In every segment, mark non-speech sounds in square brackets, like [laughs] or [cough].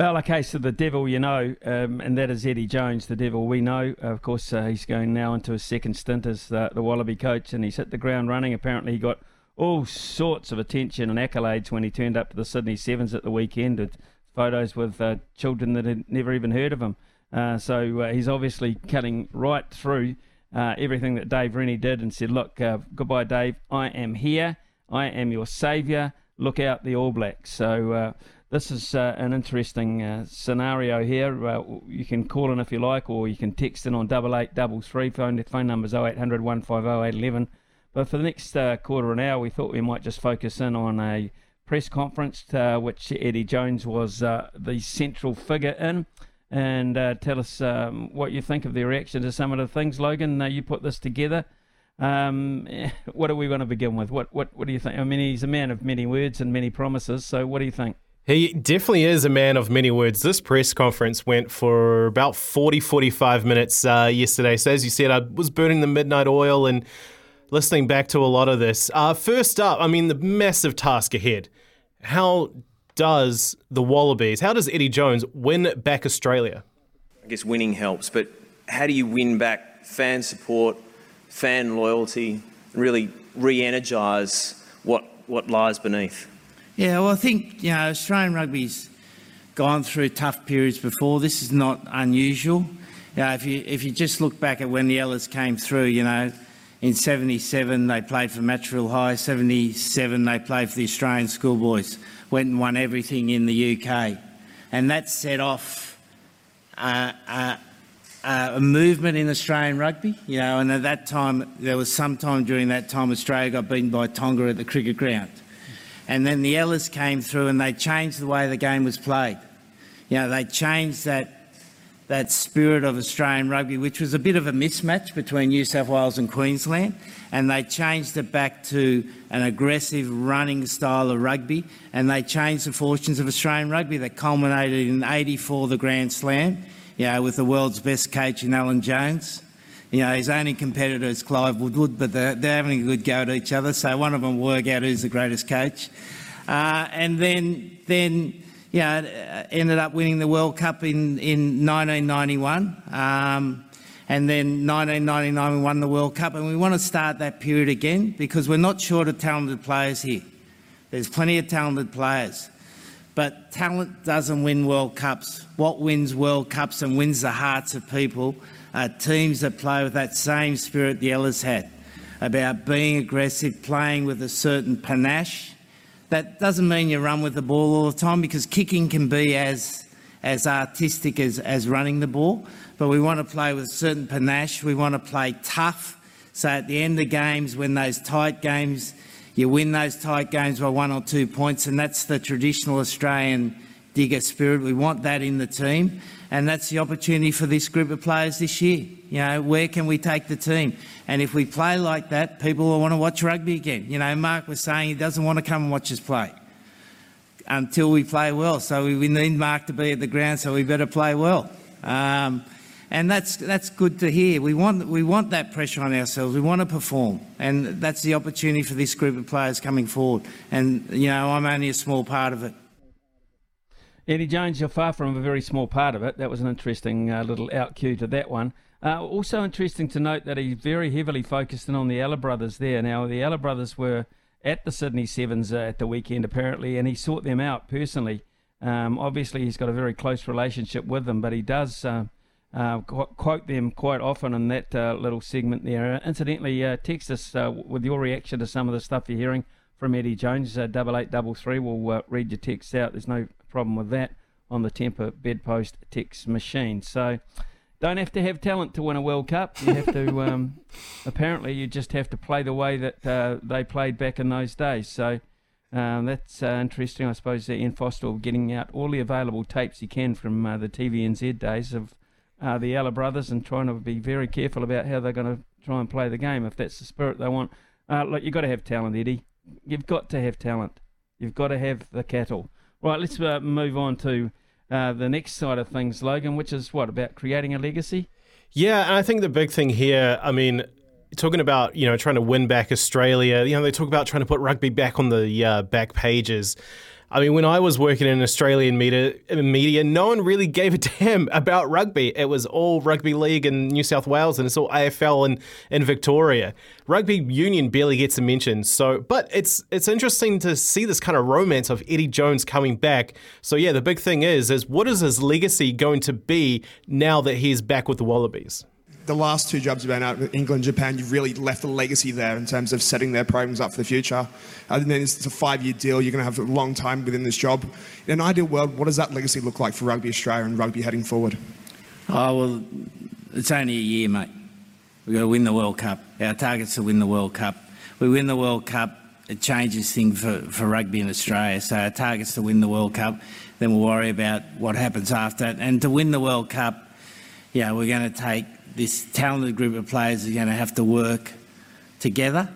Well, case of the devil, you know, um, and that is Eddie Jones, the devil we know. Of course, uh, he's going now into his second stint as uh, the Wallaby coach, and he's hit the ground running. Apparently, he got all sorts of attention and accolades when he turned up to the Sydney Sevens at the weekend with photos with uh, children that had never even heard of him. Uh, so uh, he's obviously cutting right through uh, everything that Dave Rennie did and said, Look, goodbye, Dave. I am here. I am your saviour. Look out, the All Blacks. So this is uh, an interesting uh, scenario here. Uh, you can call in if you like, or you can text in on double eight double three. Phone phone numbers 0800 150 811. But for the next uh, quarter of an hour, we thought we might just focus in on a press conference uh, which Eddie Jones was uh, the central figure in. And tell us um, what you think of the reaction to some of the things. Logan, you put this together. Um, [laughs] what are we going to begin with? What, what, what do you think? I mean, he's a man of many words and many promises. So, what do you think? He definitely is a man of many words. This press conference went for about 40, 45 minutes uh, yesterday. So, as you said, I was burning the midnight oil and listening back to a lot of this. Uh, first up, I mean, the massive task ahead. How does the Wallabies, how does Eddie Jones win back Australia? I guess winning helps, but how do you win back fan support, fan loyalty, and really re energise what, what lies beneath? Yeah, well, I think you know Australian rugby's gone through tough periods before. This is not unusual. You know, if you if you just look back at when the Ellas came through, you know, in '77 they played for Matraville High. '77 they played for the Australian Schoolboys. Went and won everything in the UK, and that set off. A movement in Australian rugby, you know, and at that time, there was some time during that time Australia got beaten by Tonga at the cricket ground. And then the Ellas came through and they changed the way the game was played. You know, they changed that, that spirit of Australian rugby, which was a bit of a mismatch between New South Wales and Queensland, and they changed it back to an aggressive running style of rugby, and they changed the fortunes of Australian rugby that culminated in 84, the Grand Slam, you know, with the world's best coach in Alan Jones. You know, his only competitor is Clive Woodward, but they're, they're, having a good go at each other. So one of them will work out who's the greatest coach. Uh, and then, then, you know, ended up winning the World Cup in, in 1991. Um, and then 1999 we won the World Cup. And we want to start that period again because we're not short of talented players here. There's plenty of talented players. But talent doesn't win World Cups. What wins World Cups and wins the hearts of people uh, teams that play with that same spirit the Ellas had about being aggressive, playing with a certain panache. That doesn't mean you run with the ball all the time because kicking can be as, as artistic as, as running the ball. But we want to play with a certain panache. We want to play tough. So at the end of games, when those tight games, you win those tight games by one or two points, and that's the traditional Australian digger spirit. We want that in the team and that's the opportunity for this group of players this year. You know, where can we take the team? And if we play like that, people will want to watch rugby again. You know, Mark was saying he doesn't want to come and watch us play until we play well. So we need Mark to be at the ground, so we better play well. Um, and that's that's good to hear. We want we want that pressure on ourselves. We want to perform, and that's the opportunity for this group of players coming forward. And you know, I'm only a small part of it. Eddie Jones, you're far from a very small part of it. That was an interesting uh, little out cue to that one. Uh, also interesting to note that he's very heavily focused in on the Ella brothers there. Now, the Ella brothers were at the Sydney Sevens uh, at the weekend, apparently, and he sought them out personally. Um, obviously, he's got a very close relationship with them, but he does uh, uh, quote them quite often in that uh, little segment there. incidentally, text us with your reaction to some of the stuff you're hearing from Eddie Jones. Double eight double three. We'll read your texts out. There's no problem with that on the Tempur bedpost text machine. So don't have to have talent to win a World Cup. You have to, [laughs] um, apparently, you just have to play the way that uh, they played back in those days. So um, that's uh, interesting. I suppose Ian Foster getting out all the available tapes he can from uh, the TVNZ days of uh, the Ella brothers and trying to be very careful about how they're going to try and play the game if that's the spirit they want. Uh, look, you've got to have talent, Eddie. You've got to have talent. You've got to have the cattle. Right, let's uh, move on to uh, the next side of things, Logan, which is what about creating a legacy? Yeah, and I think the big thing here, I mean, talking about you know trying to win back Australia, you know they talk about trying to put rugby back on the uh, back pages. I mean, when I was working in Australian media, media, no one really gave a [laughs] damn about rugby. It was all rugby league in New South Wales, and it's all AFL in, in Victoria. Rugby union barely gets a mention. So, but it's it's interesting to see this kind of romance of Eddie Jones coming back. So, yeah, the big thing is is what is his legacy going to be now that he's back with the Wallabies? The last two jobs you've been at, England, Japan, you've really left a legacy there in terms of setting their programs up for the future. And then it's a five-year deal. You're going to have a long time within this job. In an ideal world, what does that legacy look like for Rugby Australia and rugby heading forward? Oh well, it's only a year, mate. We've got to win the World Cup. Our target's to win the World Cup. We win the World Cup, it changes things for, for rugby in Australia. So our target's to win the World Cup. Then we'll worry about what happens after that. And to win the World Cup, yeah, we're going to take this talented group of players are going to have to work together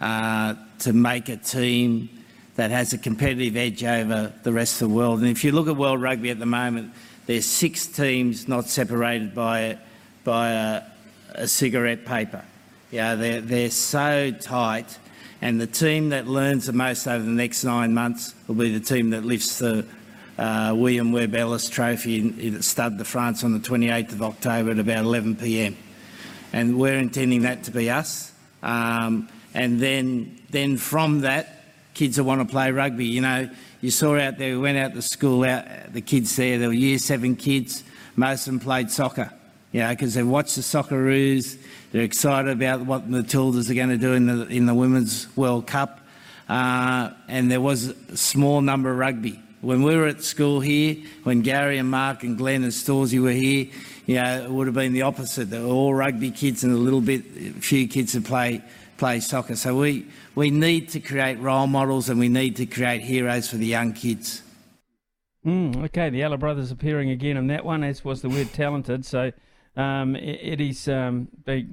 uh, to make a team that has a competitive edge over the rest of the world. And if you look at World Rugby at the moment, there's six teams not separated by, by a, a cigarette paper. Yeah, they're, they're so tight. And the team that learns the most over the next nine months will be the team that lifts the uh, William Webb Ellis Trophy in, in Stade de France on the 28th of October at about 11 p.m. And we're intending that to be us. Um, and then, then from that, kids that want to play rugby. You know, you saw out there, we went out to school, out the kids there, there were year seven kids, most of them played soccer. You know, because they've watched the Socceroos, they're excited about what the Matildas are going to do in the, in the Women's World Cup. Uh, and there was a small number of rugby. When we were at school here, when Gary and Mark and Glenn and Storsey were here, you know, it would have been the opposite. They were all rugby kids and a little bit, few kids who play play soccer. So we, we need to create role models and we need to create heroes for the young kids. Mm, okay, the Ella brothers appearing again in that one, as was the word talented. So um, Eddie's um,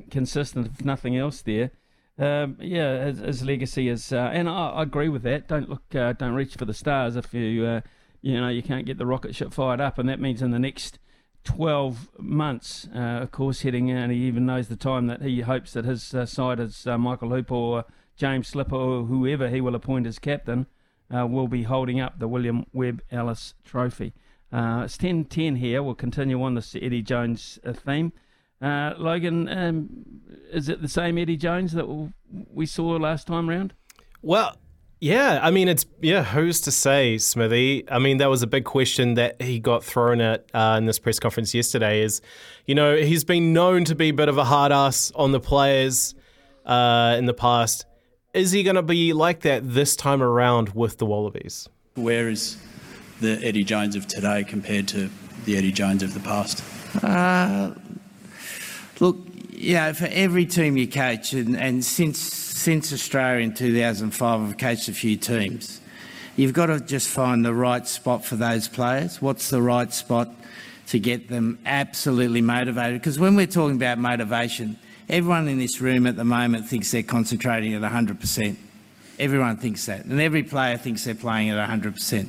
consistent, if nothing else, there. Um, yeah, his, his, legacy is, uh, and I, I, agree with that. Don't look, uh, don't reach for the stars if you, uh, you know, you can't get the rocket ship fired up, and that means in the next 12 months, uh, of course, heading in, and he even knows the time that he hopes that his uh, side is uh, Michael Hooper or James Slipper or whoever he will appoint as captain will be holding up the William Webb Ellis Trophy. it's 10-10 here. We'll continue on this Eddie Jones theme. Uh, Logan, um, is it the same Eddie Jones that we saw last time round? Well, yeah, I mean, it's yeah. Who's to say, Smithy? I mean, that was a big question that he got thrown at uh, in this press conference yesterday. Is you know he's been known to be a bit of a hard ass on the players uh, in the past. Is he going to be like that this time around with the Wallabies? Where is the Eddie Jones of today compared to the Eddie Jones of the past? Uh, Look, you know, for every team you coach, and, and since since Australia in 2005, I've coached a few teams. You've got to just find the right spot for those players. What's the right spot to get them absolutely motivated? Because when we're talking about motivation, everyone in this room at the moment thinks they're concentrating at 100%. Everyone thinks that, and every player thinks they're playing at 100%.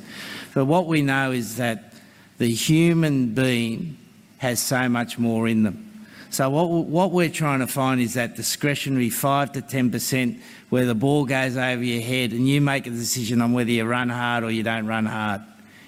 But what we know is that the human being has so much more in them. So what, what we're trying to find is that discretionary 5 to 10% where the ball goes over your head and you make a decision on whether you run hard or you don't run hard.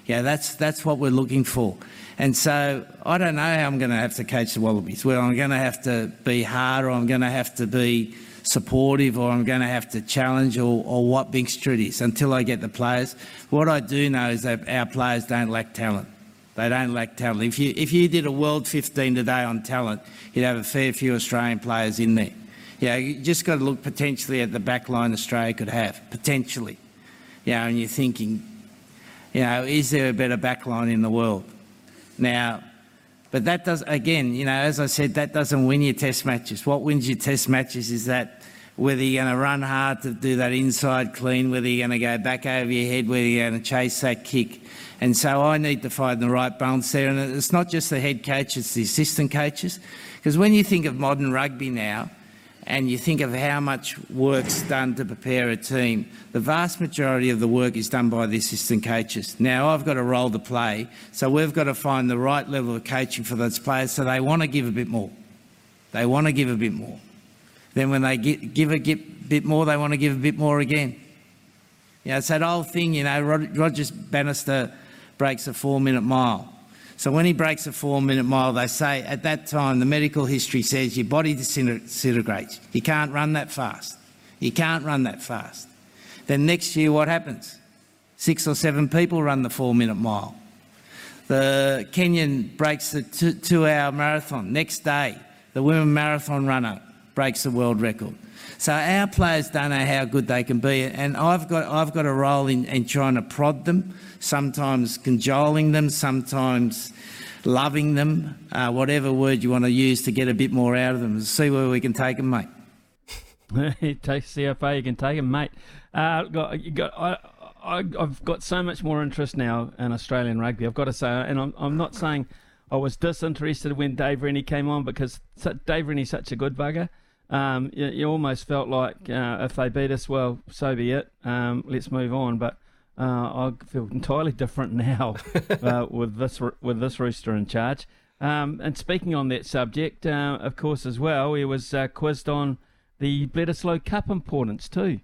Yeah, that's, that's what we're looking for. And so I don't know how I'm going to have to coach the Wallabies. Well, I'm going to have to be hard or I'm going to have to be supportive or I'm going to have to challenge or, or what mixture it is until I get the players. What I do know is that our players don't lack talent. They don't lack talent. If you, if you did a World 15 today on talent, you'd have a fair few Australian players in there. Yeah, you just got to look potentially at the back line Australia could have, potentially. Yeah, and you're thinking, you know, is there a better back line in the world? Now, but that does, again, you know, as I said, that doesn't win your test matches. What wins your test matches is that whether you're going to run hard to do that inside clean, whether you're going to go back over your head, whether you're going to chase that kick. And so I need to find the right balance there. And it's not just the head coach, it's the assistant coaches. Because when you think of modern rugby now, and you think of how much work's done to prepare a team, the vast majority of the work is done by the assistant coaches. Now, I've got a role to play, so we've got to find the right level of coaching for those players so they want to give a bit more. They want to give a bit more. Then when they give a bit more, they want to give a bit more again. You know, it's that old thing, you know, Roger Bannister breaks a four minute mile. So when he breaks a four minute mile, they say at that time, the medical history says your body disintegrates. You can't run that fast. You can't run that fast. Then next year, what happens? Six or seven people run the four minute mile. The Kenyan breaks the two, two hour marathon. Next day, the women marathon runner breaks the world record. So our players don't know how good they can be, and I've got I've got a role in, in trying to prod them, sometimes cajoling them, sometimes loving them, uh, whatever word you want to use to get a bit more out of them. See where we can take them, mate. [laughs] take CFA, you can take them, mate. Uh, got, got, I, I, have got so much more interest now in Australian rugby. I've got to say, and I'm, I'm not saying I was disinterested when Dave Rennie came on because Dave Rennie's such a good bugger. Um, you, you, almost felt like uh, if they beat us, well, so be it. Um, let's move on. But uh, I feel [laughs] entirely different now uh, [laughs] with this with this rooster in charge. Um, and speaking on that subject, uh, of course, as well, he was uh, quizzed on the Bledisloe Cup importance too.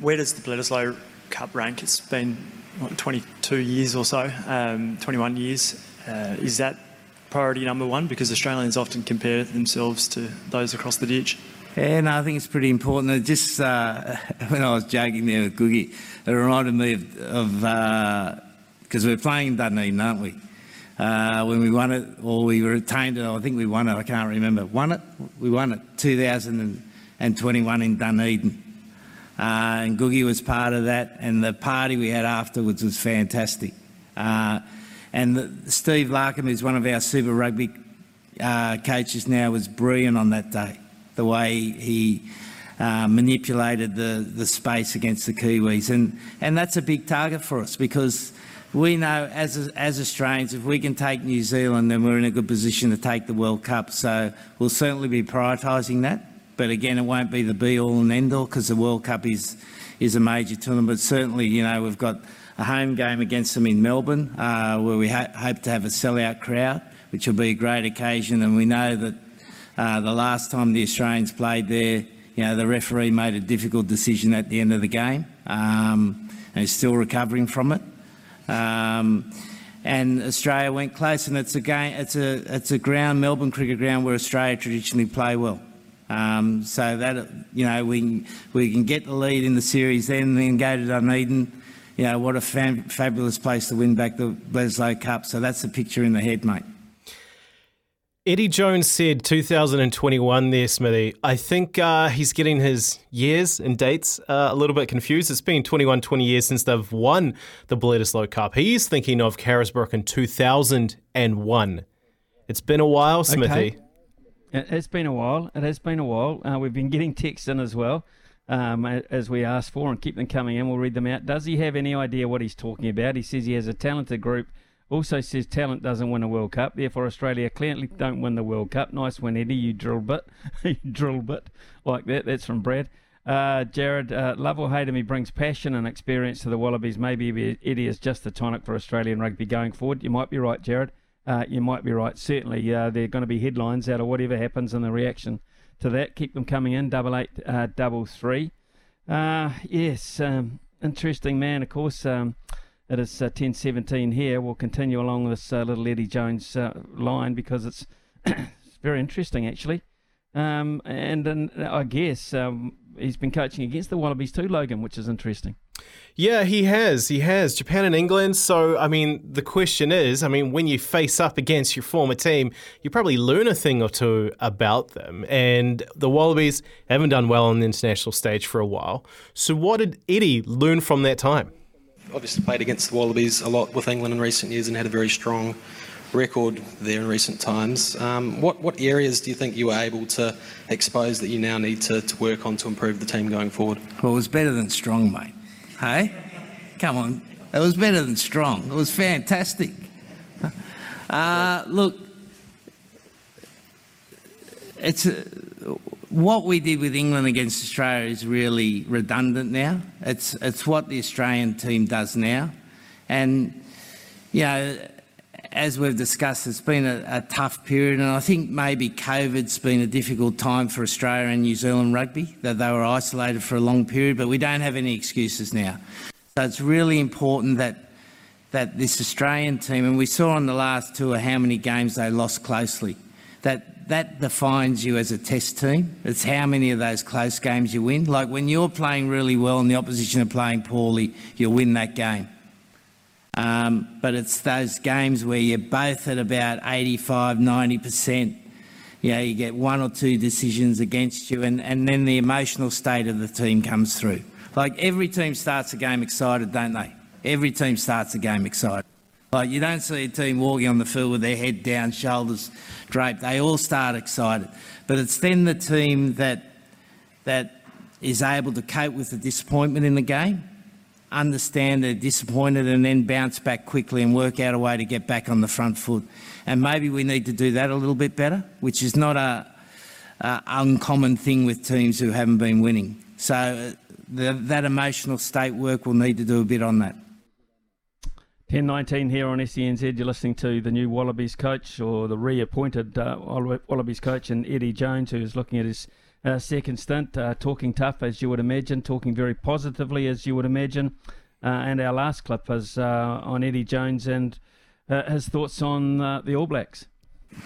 Where does the Bledisloe Cup rank? It's been what, 22 years or so, um, 21 years. Uh, is that priority number one? Because Australians often compare themselves to those across the ditch. Yeah, no, I think it's pretty important. It just uh, [laughs] when I was joking there with Googie, it reminded me of because uh, we're playing in Dunedin, aren't we? Uh, when we won it, or we retained it, I think we won it. I can't remember. Won it? We won it 2021 in Dunedin. Uh, and Googie was part of that, and the party we had afterwards was fantastic. And the, Steve Larkham, who's one of our Super Rugby uh, coaches now, was brilliant on that day. The way he uh, manipulated the, the space against the Kiwis. And, and that's a big target for us because we know as, as Australians, if we can take New Zealand, then we're in a good position to take the World Cup. So we'll certainly be prioritising that. But again, it won't be the be all and end all because the World Cup is, is a major tournament. But certainly, you know, we've got a home game against them in Melbourne, uh, where we ha- hope to have a sellout crowd, which will be a great occasion. And we know that uh, the last time the Australians played there, you know, the referee made a difficult decision at the end of the game, um, and is still recovering from it. Um, and Australia went close, and it's a game. It's a it's a ground, Melbourne cricket ground, where Australia traditionally play well. Um, so that you know we we can get the lead in the series, then then go to Dunedin you know, what a fam- fabulous place to win back the Bledisloe Cup. So that's the picture in the head, mate. Eddie Jones said 2021 there, Smithy. I think uh, he's getting his years and dates uh, a little bit confused. It's been 21, 20 years since they've won the Bledisloe Cup. He's thinking of Carisbrook in 2001. It's been a while, Smithy. Okay. It's been a while. It has been a while. Uh, we've been getting texts in as well um, as we asked for and keep them coming in. We'll read them out. Does he have any idea what he's talking about? He says he has a talented group. Also says talent doesn't win a World Cup. Therefore, Australia clearly don't win the World Cup. Nice one, Eddie. You drill bit. [laughs] you drill bit like that. That's from Brad. Uh, Jared, uh, love or hate him, he brings passion and experience to the Wallabies. Maybe Eddie is just the tonic for Australian rugby going forward. You might be right, Jared. Uh, you might be right. Certainly, uh, there are going to be headlines out of whatever happens in the reaction to that. Keep them coming in. Double eight, uh, double three. Uh, yes, um, interesting man. Of course, um, it is uh, ten seventeen here. We'll continue along this uh, little Eddie Jones uh, line because it's [coughs] very interesting actually. Um, and, and I guess um, he's been coaching against the Wallabies too, Logan, which is interesting. Yeah, he has. He has. Japan and England. So, I mean, the question is I mean, when you face up against your former team, you probably learn a thing or two about them. And the Wallabies haven't done well on the international stage for a while. So, what did Eddie learn from that time? Obviously, played against the Wallabies a lot with England in recent years and had a very strong record there in recent times. Um, what, what areas do you think you were able to expose that you now need to, to work on to improve the team going forward? Well, it was better than strong, mate. Hey? Come on. It was better than strong. It was fantastic. Uh, look, it's a, what we did with England against Australia is really redundant now. It's it's what the Australian team does now, and you know as we've discussed, it's been a, a, tough period, and I think maybe COVID's been a difficult time for Australia and New Zealand rugby, that they were isolated for a long period, but we don't have any excuses now. So it's really important that, that this Australian team, and we saw on the last tour how many games they lost closely, that that defines you as a test team. It's how many of those close games you win. Like when you're playing really well and the opposition are playing poorly, you'll win that game. Um, but it's those games where you're both at about 85, 90%. You know, you get one or two decisions against you, and, and then the emotional state of the team comes through. Like every team starts a game excited, don't they? Every team starts a game excited. Like you don't see a team walking on the field with their head down, shoulders draped. They all start excited. But it's then the team that that is able to cope with the disappointment in the game understand they're disappointed and then bounce back quickly and work out a way to get back on the front foot. And maybe we need to do that a little bit better, which is not a, a uncommon thing with teams who haven't been winning. So uh, the, that emotional state work will need to do a bit on that. 1019 here on SENZ. You're listening to the new Wallabies coach or the reappointed uh, Wallabies coach and Eddie Jones, who is looking at his uh, second stint, uh, talking tough as you would imagine, talking very positively as you would imagine. Uh, and our last clip is uh, on Eddie Jones and uh, his thoughts on uh, the All Blacks.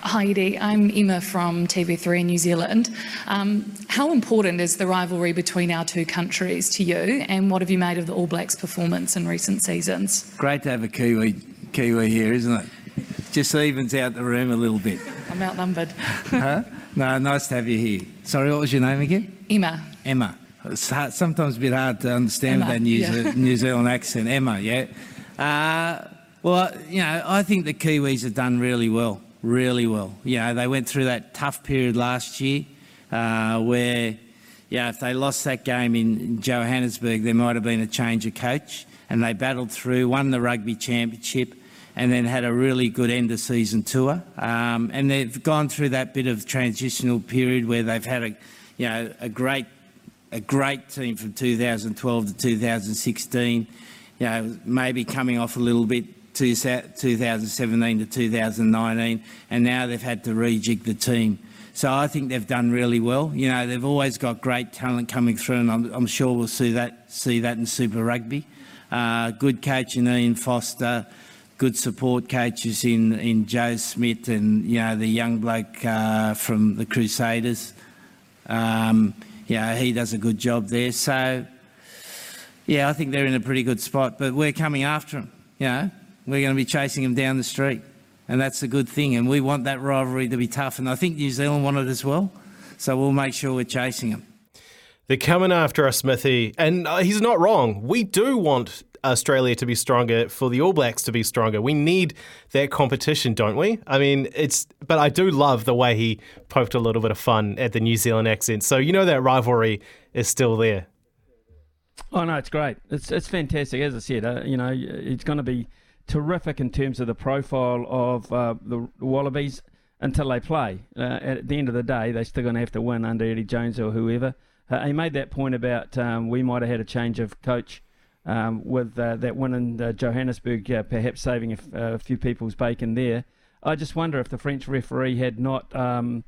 Hi, Eddie. I'm Emma from TV3 in New Zealand. Um, how important is the rivalry between our two countries to you, and what have you made of the All Blacks' performance in recent seasons? Great to have a Kiwi, Kiwi here, isn't it? Just evens out the room a little bit. I'm outnumbered. [laughs] huh? No, nice to have you here. Sorry, what was your name again? Emma. Emma. It's hard, sometimes a bit hard to understand Emma, that New, yeah. New, Zealand accent. Emma, yeah. Uh, well, you know, I think the Kiwis have done really well, really well. You know, they went through that tough period last year uh, where, yeah, if they lost that game in Johannesburg, there might have been a change of coach, and they battled through, won the rugby championship, and then had a really good end of season tour. Um, and they've gone through that bit of transitional period where they've had a, you know, a great, a great team from 2012 to 2016. You know, maybe coming off a little bit 2017 to 2019, and now they've had to rejig the team. So I think they've done really well. You know, they've always got great talent coming through, and I'm, I'm sure we'll see that see that in Super Rugby. Uh, good coach in Ian Foster good support coaches in, in Joe Schmidt and, you know, the young bloke uh, from the Crusaders. Um, yeah, he does a good job there. So, yeah, I think they're in a pretty good spot, but we're coming after them, you know. We're going to be chasing them down the street, and that's a good thing. And we want that rivalry to be tough, and I think New Zealand want it as well. So we'll make sure we're chasing them. They're coming after us, Smithy, and uh, he's not wrong. We do want Australia to be stronger, for the All Blacks to be stronger. We need that competition, don't we? I mean, it's. But I do love the way he poked a little bit of fun at the New Zealand accent. So you know that rivalry is still there. Oh no, it's great. It's it's fantastic. As I said, uh, you know, it's going to be terrific in terms of the profile of uh, the Wallabies until they play. Uh, at the end of the day, they're still going to have to win under Eddie Jones or whoever. Uh, he made that point about um, we might have had a change of coach um, with uh, that win in uh, Johannesburg, uh, perhaps saving a few people's bacon there. I just wonder if the French referee had not um,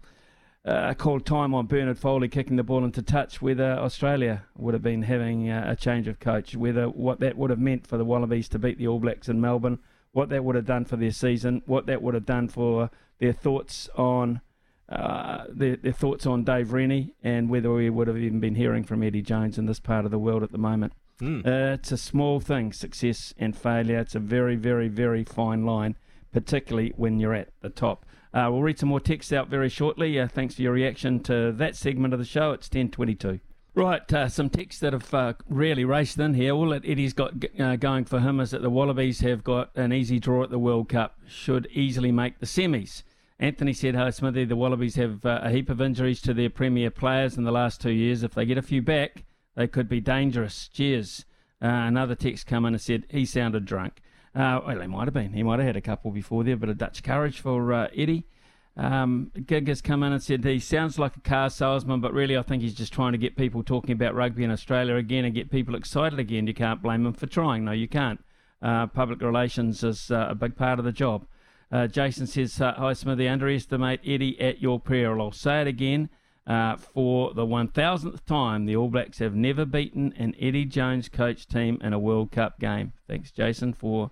uh, called time on Bernard Foley kicking the ball into touch, whether Australia would have been having uh, a change of coach, whether what that would have meant for the Wallabies to beat the All Blacks in Melbourne, what that would have done for their season, what that would have done for their thoughts on. Uh, their, their, thoughts on Dave Rennie and whether we would have even been hearing from Eddie Jones in this part of the world at the moment. Mm. Uh, it's a small thing, success and failure. It's a very, very, very fine line, particularly when you're at the top. Uh, we'll read some more text out very shortly. Uh, thanks for your reaction to that segment of the show. It's 1022. Right, uh, some texts that have uh, really raced in here. All that Eddie's got uh, going for him is that the Wallabies have got an easy draw at the World Cup, should easily make the semis. Anthony said, Hi, Smithy, the Wallabies have uh, a heap of injuries to their premier players in the last two years. If they get a few back, they could be dangerous. Cheers. Uh, another text come in and said he sounded drunk. Uh, well, he might have been. He might have had a couple before there, but a Dutch courage for uh, Eddie. Um, Gig has come in and said he sounds like a car salesman, but really I think he's just trying to get people talking about rugby in Australia again and get people excited again. You can't blame him for trying. No, you can't. Uh, public relations is uh, a big part of the job. Uh, Jason says, Hi, Smithy, underestimate Eddie at your peril. I'll say it again. Uh, for the 1000th time, the All Blacks have never beaten an Eddie Jones coach team in a World Cup game. Thanks, Jason, for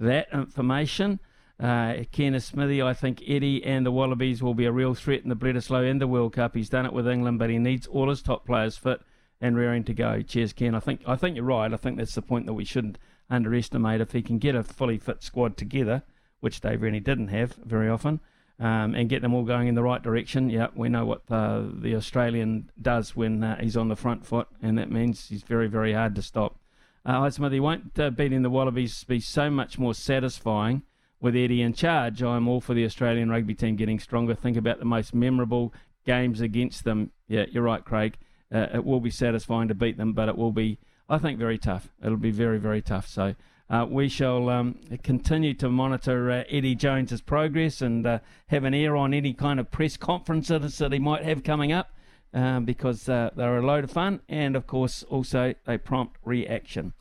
that information. Uh, Kenneth Smithy, I think Eddie and the Wallabies will be a real threat in the Bledisloe and the World Cup. He's done it with England, but he needs all his top players fit and raring to go. Cheers, Ken. I think I think you're right. I think that's the point that we shouldn't underestimate. If he can get a fully fit squad together, which they really didn't have very often, um, and get them all going in the right direction. Yeah, we know what the, the Australian does when uh, he's on the front foot, and that means he's very, very hard to stop. Uh, Smithy, won't uh, beating the Wallabies be so much more satisfying with Eddie in charge. I'm all for the Australian rugby team getting stronger. Think about the most memorable games against them. Yeah, you're right, Craig. Uh, it will be satisfying to beat them, but it will be, I think, very tough. It'll be very, very tough. So uh, we shall um, continue to monitor uh, Eddie Jones's progress and uh, have an ear on any kind of press conferences that he might have coming up. Um, because uh, they're a load of fun and, of course, also a prompt reaction.